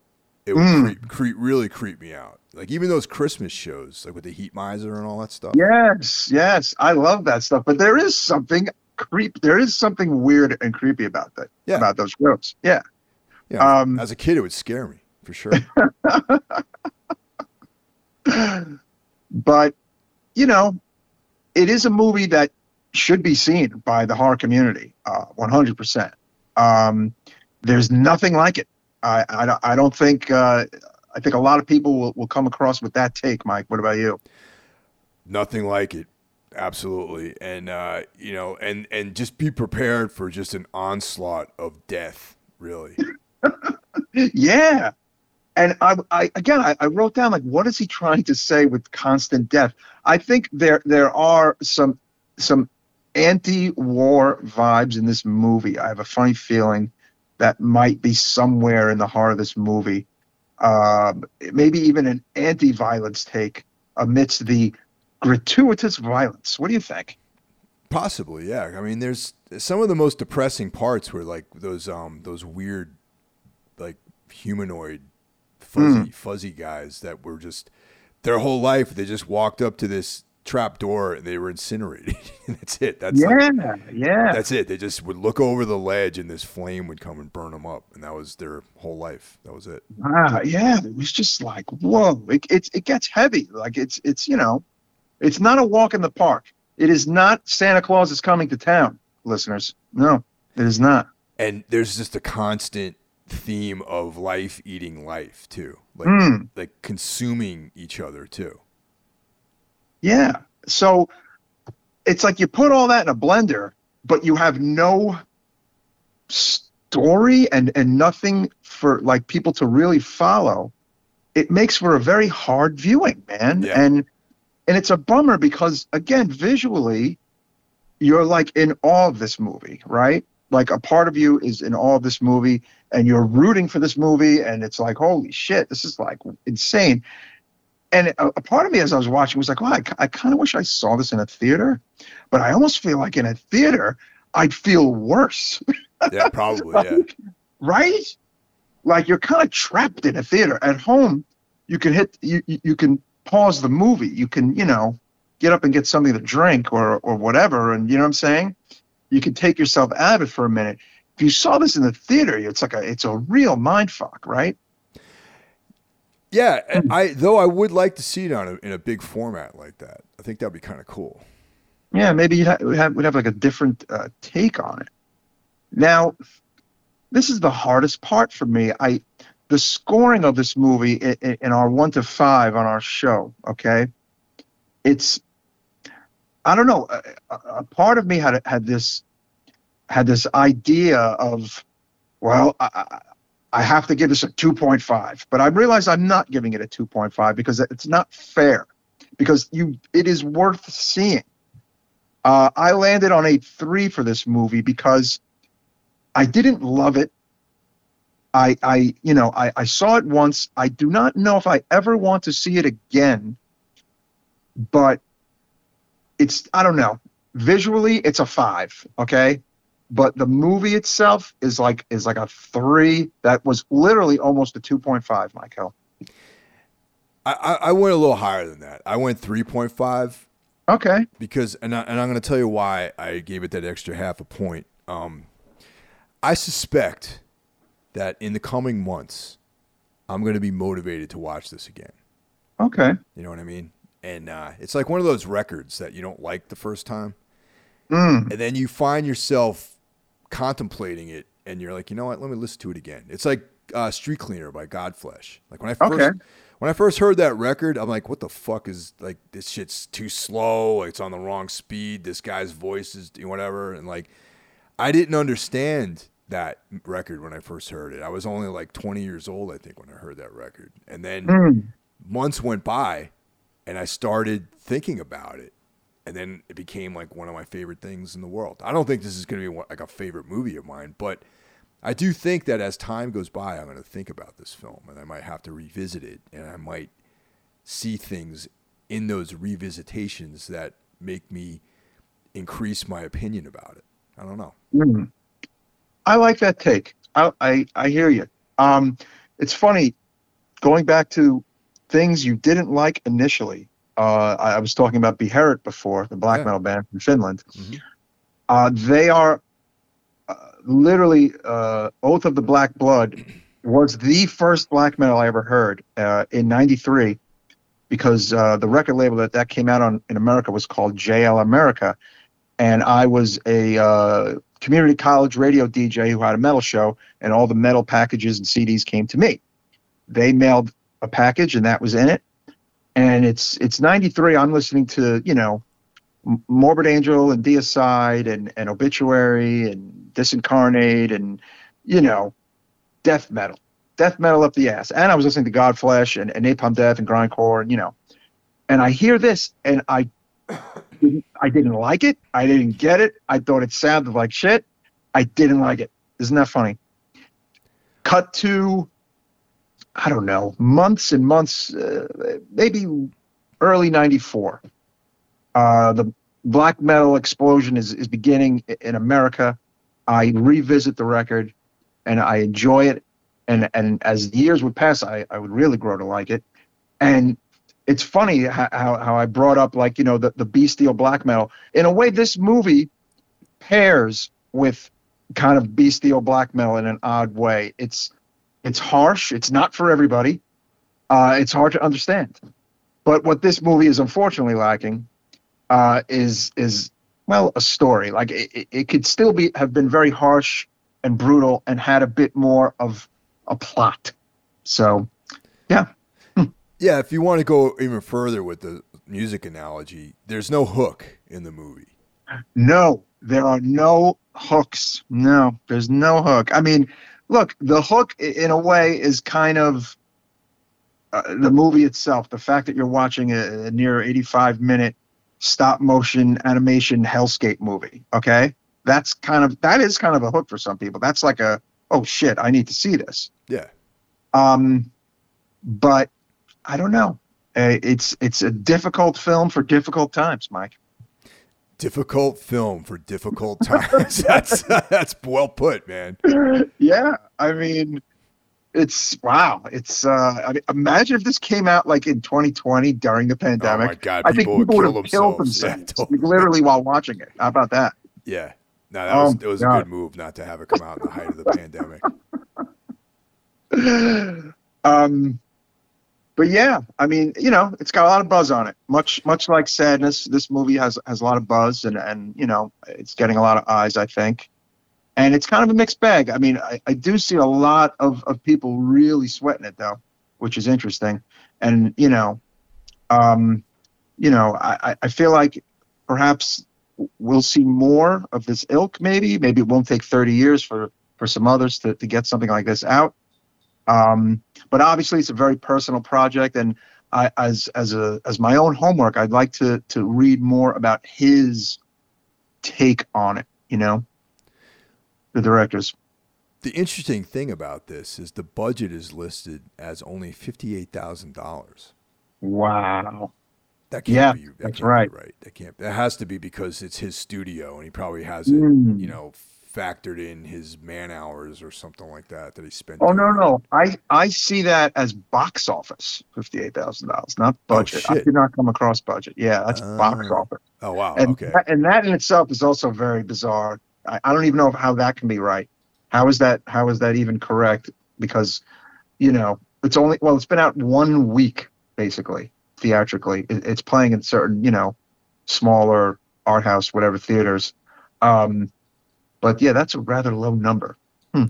it would Mm. creep, creep, really creep me out. Like even those Christmas shows, like with the Heat Miser and all that stuff. Yes, yes. I love that stuff. But there is something creep. There is something weird and creepy about that. Yeah. About those shows. Yeah. Yeah, Um, as a kid, it would scare me for sure. but you know, it is a movie that should be seen by the horror community, uh, 100%. Um, there's nothing like it. I, I, don't- I don't think. Uh, I think a lot of people will, will come across with that take, Mike. What about you? Nothing like it. absolutely, and uh, you know, and and just be prepared for just an onslaught of death. Really. yeah, and I, I again, I, I wrote down like, what is he trying to say with constant death? I think there there are some some anti-war vibes in this movie. I have a funny feeling that might be somewhere in the heart of this movie. Uh, maybe even an anti-violence take amidst the gratuitous violence. What do you think? Possibly, yeah. I mean, there's some of the most depressing parts were like those um those weird, like humanoid, fuzzy mm. fuzzy guys that were just their whole life they just walked up to this trap door and they were incinerated. that's it. That's yeah, like, yeah. That's it. They just would look over the ledge and this flame would come and burn them up, and that was their whole life. That was it. Ah, yeah. It was just like whoa. It it, it gets heavy. Like it's it's you know, it's not a walk in the park. It is not Santa Claus is coming to town, listeners. No, it is not. And there's just a constant theme of life eating life too, like mm. like consuming each other too. Yeah. So it's like you put all that in a blender, but you have no story and and nothing for like people to really follow. It makes for a very hard viewing, man. Yeah. And and it's a bummer because again, visually, you're like in awe of this movie, right? Like a part of you is in awe of this movie, and you're rooting for this movie, and it's like, holy shit, this is like insane and a, a, part of me as I was watching was like, well, I, I kind of wish I saw this in a theater, but I almost feel like in a theater, I'd feel worse. Yeah, probably. like, yeah. Right? Like you're kind of trapped in a theater. At home, you can hit, you, you can pause the movie. You can, you know, get up and get something to drink or, or whatever. And you know what I'm saying? You can take yourself out of it for a minute. If you saw this in the theater, it's like a, it's a real mind fuck, right? Yeah, hmm. I though I would like to see it on a, in a big format like that. I think that'd be kind of cool. Yeah, maybe you'd have, we'd have, we'd have like a different uh, take on it. Now, this is the hardest part for me. I the scoring of this movie in, in our one to five on our show. Okay, it's I don't know. A, a part of me had had this had this idea of well, I, I have to give this a 2.5. But I realize I'm not giving it a 2.5 because it's not fair. Because you, it is worth seeing. Uh, I landed on a three for this movie because I didn't love it. I, I, you know, I, I saw it once. I do not know if I ever want to see it again. But it's, I don't know. Visually, it's a five. Okay but the movie itself is like is like a three that was literally almost a 2.5 michael. I, I went a little higher than that. I went 3.5 okay. Because and, I, and i'm going to tell you why i gave it that extra half a point. Um, i suspect that in the coming months i'm going to be motivated to watch this again. Okay. You know what i mean? And uh, it's like one of those records that you don't like the first time. Mm. and then you find yourself contemplating it and you're like, you know what? Let me listen to it again. It's like uh, Street Cleaner by Godflesh. Like when I first okay. when I first heard that record, I'm like, what the fuck is like this shit's too slow. It's on the wrong speed. This guy's voice is whatever. And like, I didn't understand that record when I first heard it. I was only like 20 years old, I think, when I heard that record. And then mm. months went by, and I started thinking about it and then it became like one of my favorite things in the world. I don't think this is going to be like a favorite movie of mine, but I do think that as time goes by, I'm going to think about this film, and I might have to revisit it, and I might see things in those revisitations that make me increase my opinion about it. I don't know. Mm. I like that take. I I, I hear you. Um, it's funny going back to things you didn't like initially uh, I was talking about Beherit before, the black yeah. metal band from Finland. Mm-hmm. Uh, they are uh, literally uh, Oath of the Black Blood was the first black metal I ever heard uh, in '93 because uh, the record label that that came out on in America was called JL America, and I was a community college radio DJ who had a metal show, and all the metal packages and CDs came to me. They mailed a package, and that was in it and it's it's 93 i'm listening to you know Morbid Angel and Deicide and, and Obituary and Disincarnate and, you know, death metal. Death metal up the ass. And I was listening to Godflesh and, and Napalm Death and Grindcore and, you know. And I hear this and I didn't, I didn't like it. I didn't get it. I thought it sounded like shit. I didn't like it. Isn't that funny? Cut to, I don't know, months and months, uh, maybe early 94. Uh, the black metal explosion is, is beginning in America. I revisit the record and I enjoy it. And, and as years would pass, I, I would really grow to like it. And it's funny how, how I brought up like, you know, the, the bestial black metal. In a way, this movie pairs with kind of bestial black metal in an odd way. It's it's harsh. It's not for everybody. Uh, it's hard to understand. But what this movie is unfortunately lacking uh, is is well a story. Like it, it could still be have been very harsh and brutal and had a bit more of a plot. So, yeah. Yeah, if you want to go even further with the music analogy, there's no hook in the movie. No, there are no hooks. No, there's no hook. I mean, look, the hook in a way is kind of uh, the movie itself. The fact that you're watching a, a near 85 minute stop motion animation hellscape movie. Okay, that's kind of that is kind of a hook for some people. That's like a oh shit, I need to see this. Yeah. Um, but I don't know. Uh, it's it's a difficult film for difficult times, Mike. Difficult film for difficult times. that's that's well put, man. Yeah, I mean, it's wow. It's uh, I mean, imagine if this came out like in 2020 during the pandemic. Oh my god, I think people people would have killed themselves. Yeah, themselves totally. like, literally while watching it. How about that? Yeah. No, that Oh was it was a good move not to have it come out in the height of the pandemic. um, but yeah, I mean, you know, it's got a lot of buzz on it. Much, much like Sadness, this movie has has a lot of buzz, and and you know, it's getting a lot of eyes, I think. And it's kind of a mixed bag. I mean, I, I do see a lot of of people really sweating it though, which is interesting. And you know, um, you know, I I- feel like perhaps we'll see more of this ilk. Maybe, maybe it won't take 30 years for for some others to to get something like this out. Um, but obviously, it's a very personal project, and I, as as a as my own homework, I'd like to to read more about his take on it. You know, the directors. The interesting thing about this is the budget is listed as only fifty-eight thousand dollars. Wow. That can't Yeah, be. That that's can't right. Be right. That can't. That has to be because it's his studio, and he probably has it, Mm. you know, factored in his man hours or something like that that he spent. Oh no no, I I see that as box office, fifty eight thousand dollars, not budget. I Oh, shit. did not come across budget. Yeah, that's box Oh. office. Oh wow. and okay. that, and that in itself is also very bizarre. I, I don't even know how that can be right. How is that? How is that even correct? Because, you know, it's only well, it's been out one week basically theatrically. It, it's playing in certain, you know, smaller art house, whatever theaters. Um, but yeah, that's a rather low number.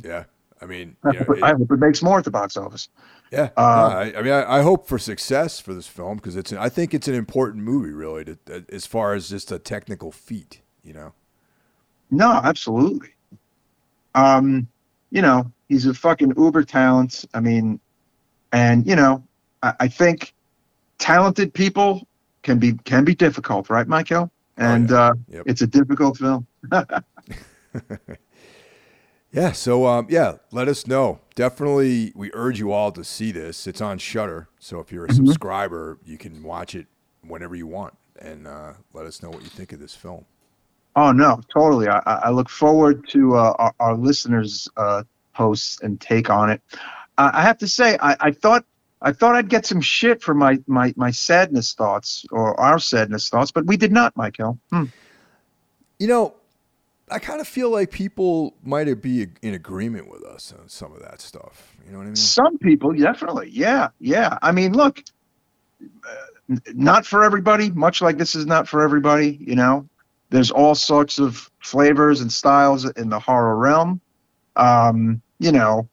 yeah. I mean, I know, hope, it- I hope it makes more at the box office. Yeah, Uh, no, I, I mean, I, I hope for success for this film because it's. I think it's an important movie, really, to, as far as just a technical feat. You know. No, absolutely. Um, you know, he's a fucking uber talent. I mean, and you know, I, I think talented people can be can be difficult, right, Michael? And uh, Yep. it's a difficult film. Yeah. So, um, yeah, let us know. Definitely, we urge you all to see this. It's on Shudder, so if you're a Mhm. subscriber, you can watch it whenever you want, and uh, let us know what you think of this film. Oh no, totally. I, I I look forward to uh, our, our listeners' uh, posts and take on it. I, I have to say, I, I thought I thought I'd get some shit for my my my sadness thoughts or our sadness thoughts, but we did not, Michael. Hmm. You know, I kind of feel like people might be in agreement with us on some of that stuff. You know what I mean? Some people, definitely. Yeah, yeah. I mean, look, uh, not for everybody, much like this is not for everybody, you know. There's all sorts of flavors and styles in the horror realm, um, you know,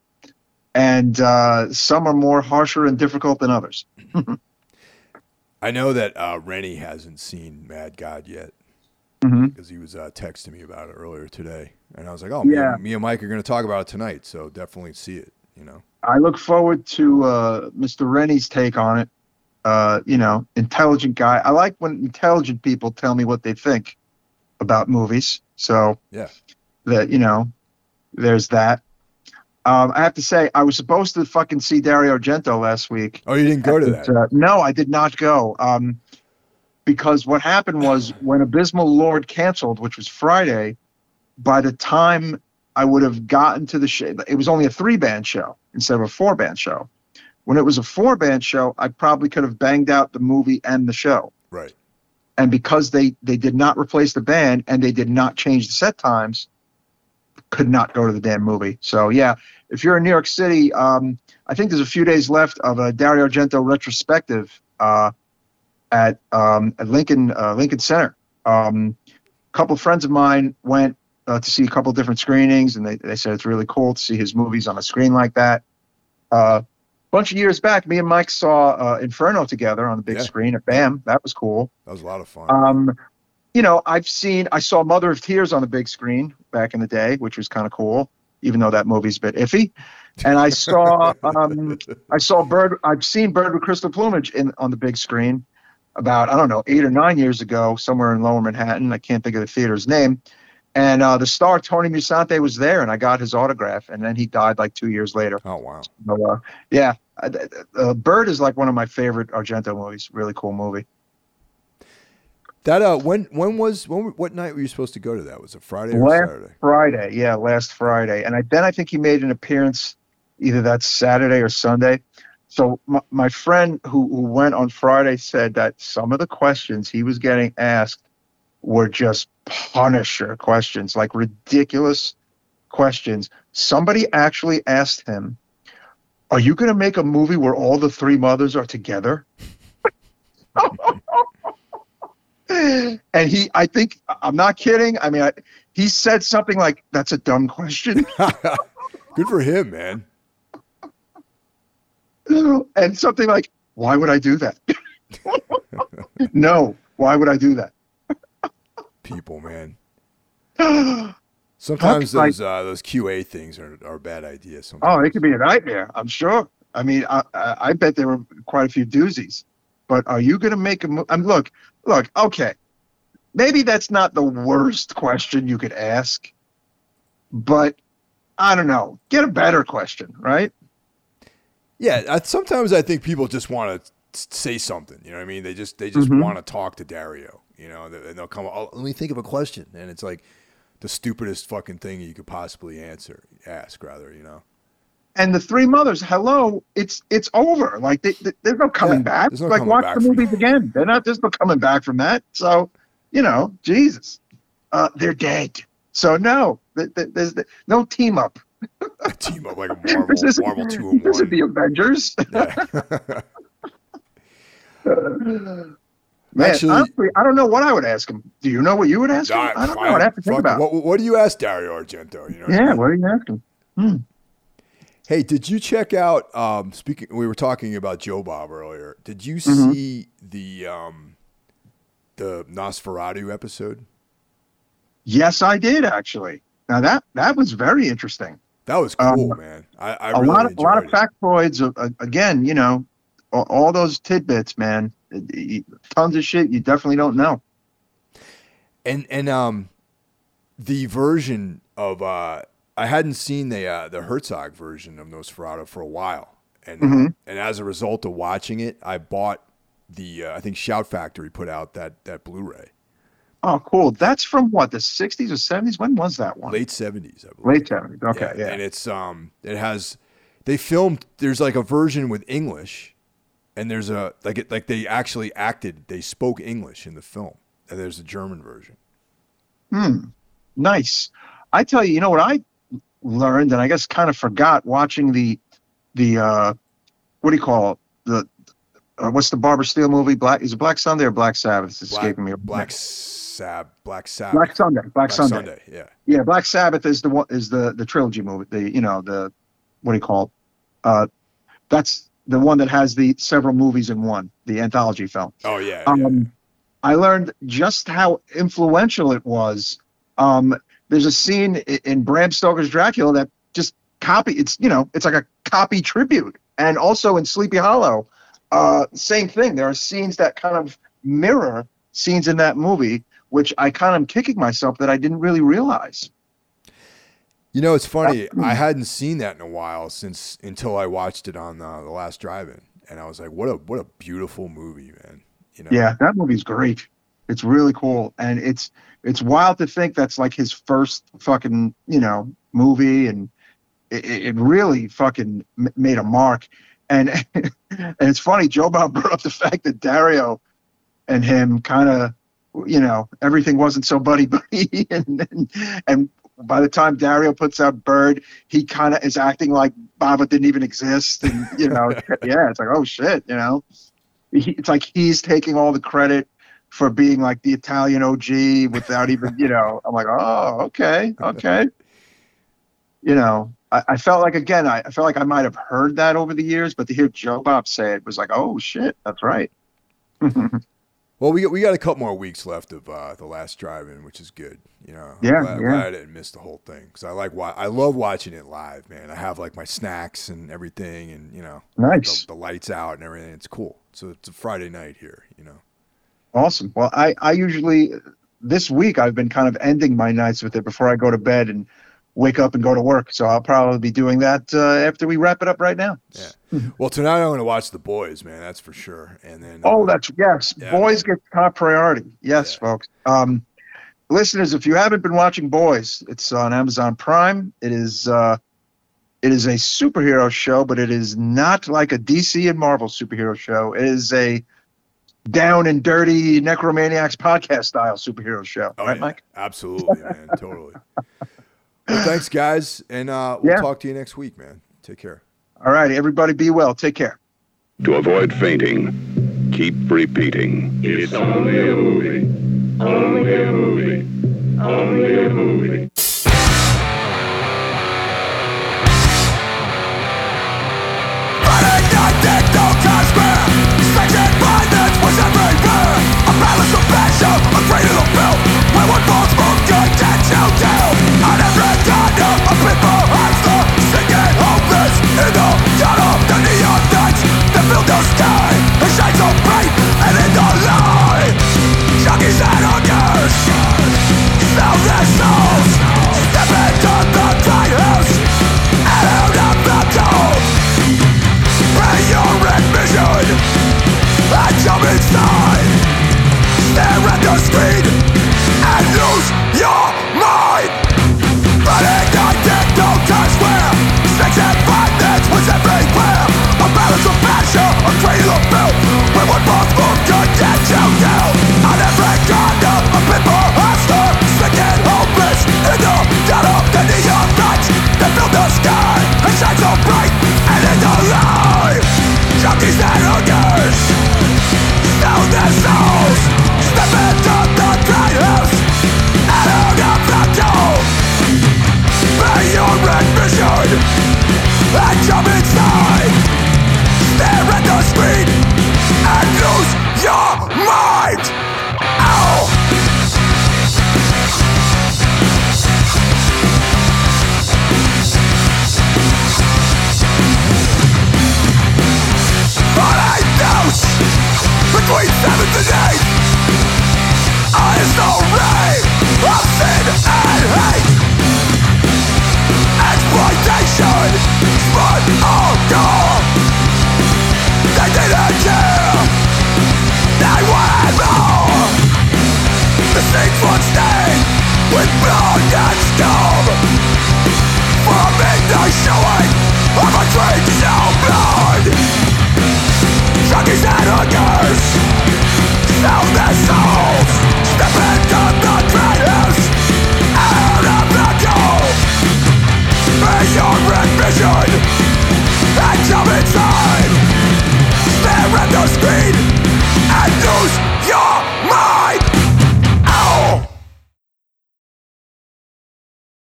and uh, some are more harsher and difficult than others. I know that uh, Rennie hasn't seen Mad God yet. Mhm. because he was uh, texting me about it earlier today, and I was like, "Oh, Yeah. and, me and Mike are going to talk about it tonight, so definitely see it." You know, I look forward to uh, Mr. Rennie's take on it. Uh, you know, intelligent guy. I like when intelligent people tell me what they think about movies. So Yeah. that you know, there's that. Um, I have to say, I was supposed to fucking see Dario Argento last week. oh, you didn't go to that? uh, no, I did not go. Um, because what happened was when Abysmal Lord canceled, which was Friday, by the time I would have gotten to the show, it was only a three band show instead of a four band show. When it was a four band show, I probably could have banged out the movie and the show. Right. And because they they did not replace the band and they did not change the set times, could not go to the damn movie. So yeah, if you're in New York City, um, I think there's a few days left of a Dario Argento retrospective uh, at um, at Lincoln uh, Lincoln Center. Um, a couple of friends of mine went uh, to see a couple of different screenings, and they, they said it's really cool to see his movies on a screen like that. Uh, a bunch of years back, me and Mike saw uh, Inferno together on the big Yeah. screen at BAM. That was cool. That was a lot of fun. Um, you know, I've seen, I saw Mother of Tears on the big screen back in the day, which was kind of cool, even though that movie's a bit iffy. And I saw, um, I saw Bird, I've seen Bird with Crystal Plumage in on the big screen about, I don't know, eight or nine years ago, somewhere in Lower Manhattan. I can't think of the theater's name. And uh, the star Tony Musante was there, and I got his autograph. And then he died like two years later. oh wow. So, uh, yeah, uh, uh, Bird is like one of my favorite Argento movies. Really cool movie. That uh, when when was when what night were you supposed to go to that? Was it Friday or Last Saturday? Friday, yeah, last Friday, and I, then I think he made an appearance either that Saturday or Sunday. So my, my friend who, who went on Friday said that some of the questions he was getting asked were just Punisher questions, like ridiculous questions. Somebody actually asked him, "Are you going to make a movie where all the three mothers are together?" and he, I think, I'm not kidding. I mean, I, he said something like, "That's a dumb question," Good for him, man. and something like, "Why would I do that?" no, why would I do that? People, man. Sometimes those uh, those QA things are, are bad ideas. Sometimes. Oh, it could be a nightmare. I'm sure. I mean, I, I, I bet there were quite a few doozies. But are you going to make a movie? I mean, look, look. Okay, maybe that's not the worst question you could ask, but I don't know. Get a better question, right? Yeah, I, sometimes I think people just want to say something. You know what I mean? They just they just Mhm. want to talk to Dario. You know, and they'll come. Oh, let me think of a question, and it's like the stupidest fucking thing you could possibly answer, ask rather. You know. and the three mothers hello it's it's over like they, they, there's no coming Yeah, back no like coming watch back the movies again they're not there's no coming back from that so you know jesus uh, they're dead so no th- th- there's the, no team up Team up like a Marvel, this Marvel two and this isn't one. the avengers Yeah. man Actually- honestly i don't know what i would ask him do you know what you would ask him i don't know i'd have to think about What, what do you ask Dario Argento? You know. I yeah mean? what do you ask him Hey, did you check out? Um, speaking, we were talking about Joe Bob earlier. Did you Mhm. see the um, the Nosferatu episode? yes i did actually now that that was very interesting That was Um, cool, man. I, I a really lot of a lot of factoids. uh, uh, again, you know, all, all those tidbits, man. Uh, Tons of shit you definitely don't know. and and um, the version of uh, I hadn't seen the uh, the Herzog version of Nosferatu for a while, and Mhm. and as a result of watching it, I bought the uh, I think Shout Factory put out that that Blu-ray Oh, cool. That's from what the '60s or '70s. When was that one? late seventies, I believe. Late '70s. Okay, yeah. And it's um it has they filmed there's like a version with English and there's a like it like they actually acted they spoke English in the film. And there's a German version. Hmm. Nice. I tell you, you know what I learned, and I guess kind of forgot watching the the uh, what do you call it? the uh, what's the Barbara Steele movie? Black is it Black Sunday or Black Sabbath? It's Black, escaping me. Black Sab Black Sabbath. Black Sunday. Black, Black Sunday. Yeah. Yeah, Black Sabbath is the one is the the trilogy movie. The you know the what do you call it? Uh, that's the one that has the several movies in one. The anthology film. Oh yeah. yeah. Um, I learned just how influential it was. Um, there's a scene i- in Bram Stoker's Dracula that just copy. It's you know, it's like a copy tribute, and also in Sleepy Hollow, uh, same thing. There are scenes that kind of mirror scenes in that movie, which I kind of am kicking myself that I didn't really realize. You know, it's funny. I hadn't seen that in a while since until I watched it on uh, the last drive-in, and I was like, "What a what a beautiful movie, man!" You know, Yeah, that movie's great. It's really cool, and it's it's wild to think that's like his first fucking you know movie, and it, it it really fucking made a mark. And and it's funny, Joe Bob brought up the fact that Dario and him kind of, you know, everything wasn't so buddy buddy, and, and and by the time Dario puts out Bird, he kind of is acting like Bava didn't even exist, and you know, yeah, it's like oh shit, you know. He, it's like he's taking all the credit for being like the Italian OG without even, you know, I'm like, oh, okay, okay. You know, I, I felt like, again, I, I felt like I might have heard that over the years, but to hear Joe Bob say it was like, oh, shit, that's right. Well, we got, we got a couple more weeks left of uh, the last drive-in, which is good. You know, Yeah, I'm glad, yeah. glad I didn't miss the whole thing because I like wa- I love watching it live, man. I have like my snacks and everything, and you know, nice. the, the lights out and everything. It's cool. So it's a Friday night here, you know. Awesome. Well, I, I usually, this week, I've been kind of ending my nights with it before I go to bed and wake up and go to work. So I'll probably be doing that uh, after we wrap it up right now. Yeah. Well, tonight I'm going to watch The Boys, man. That's for sure. And then Oh, uh, that's yes. Yeah. Boys get top priority. Yes, Yeah. folks. Um, listeners, if you haven't been watching Boys, it's on Amazon Prime. It is uh, it is a superhero show, but it is not like a DC and Marvel superhero show. It is a down and dirty Necromaniacs podcast style superhero show. Oh, right, yeah. Mike? Absolutely, man. totally. Well, thanks, guys, and uh, we'll Yeah. talk to you next week, man. Take care. All right, everybody, be well. Take care. To avoid fainting, keep repeating. It's only a movie. Only a movie. Only a movie. Friday night techno Times Square violence was everywhere A palace of passion, a cradle of filth Where one falls from good and to do and jump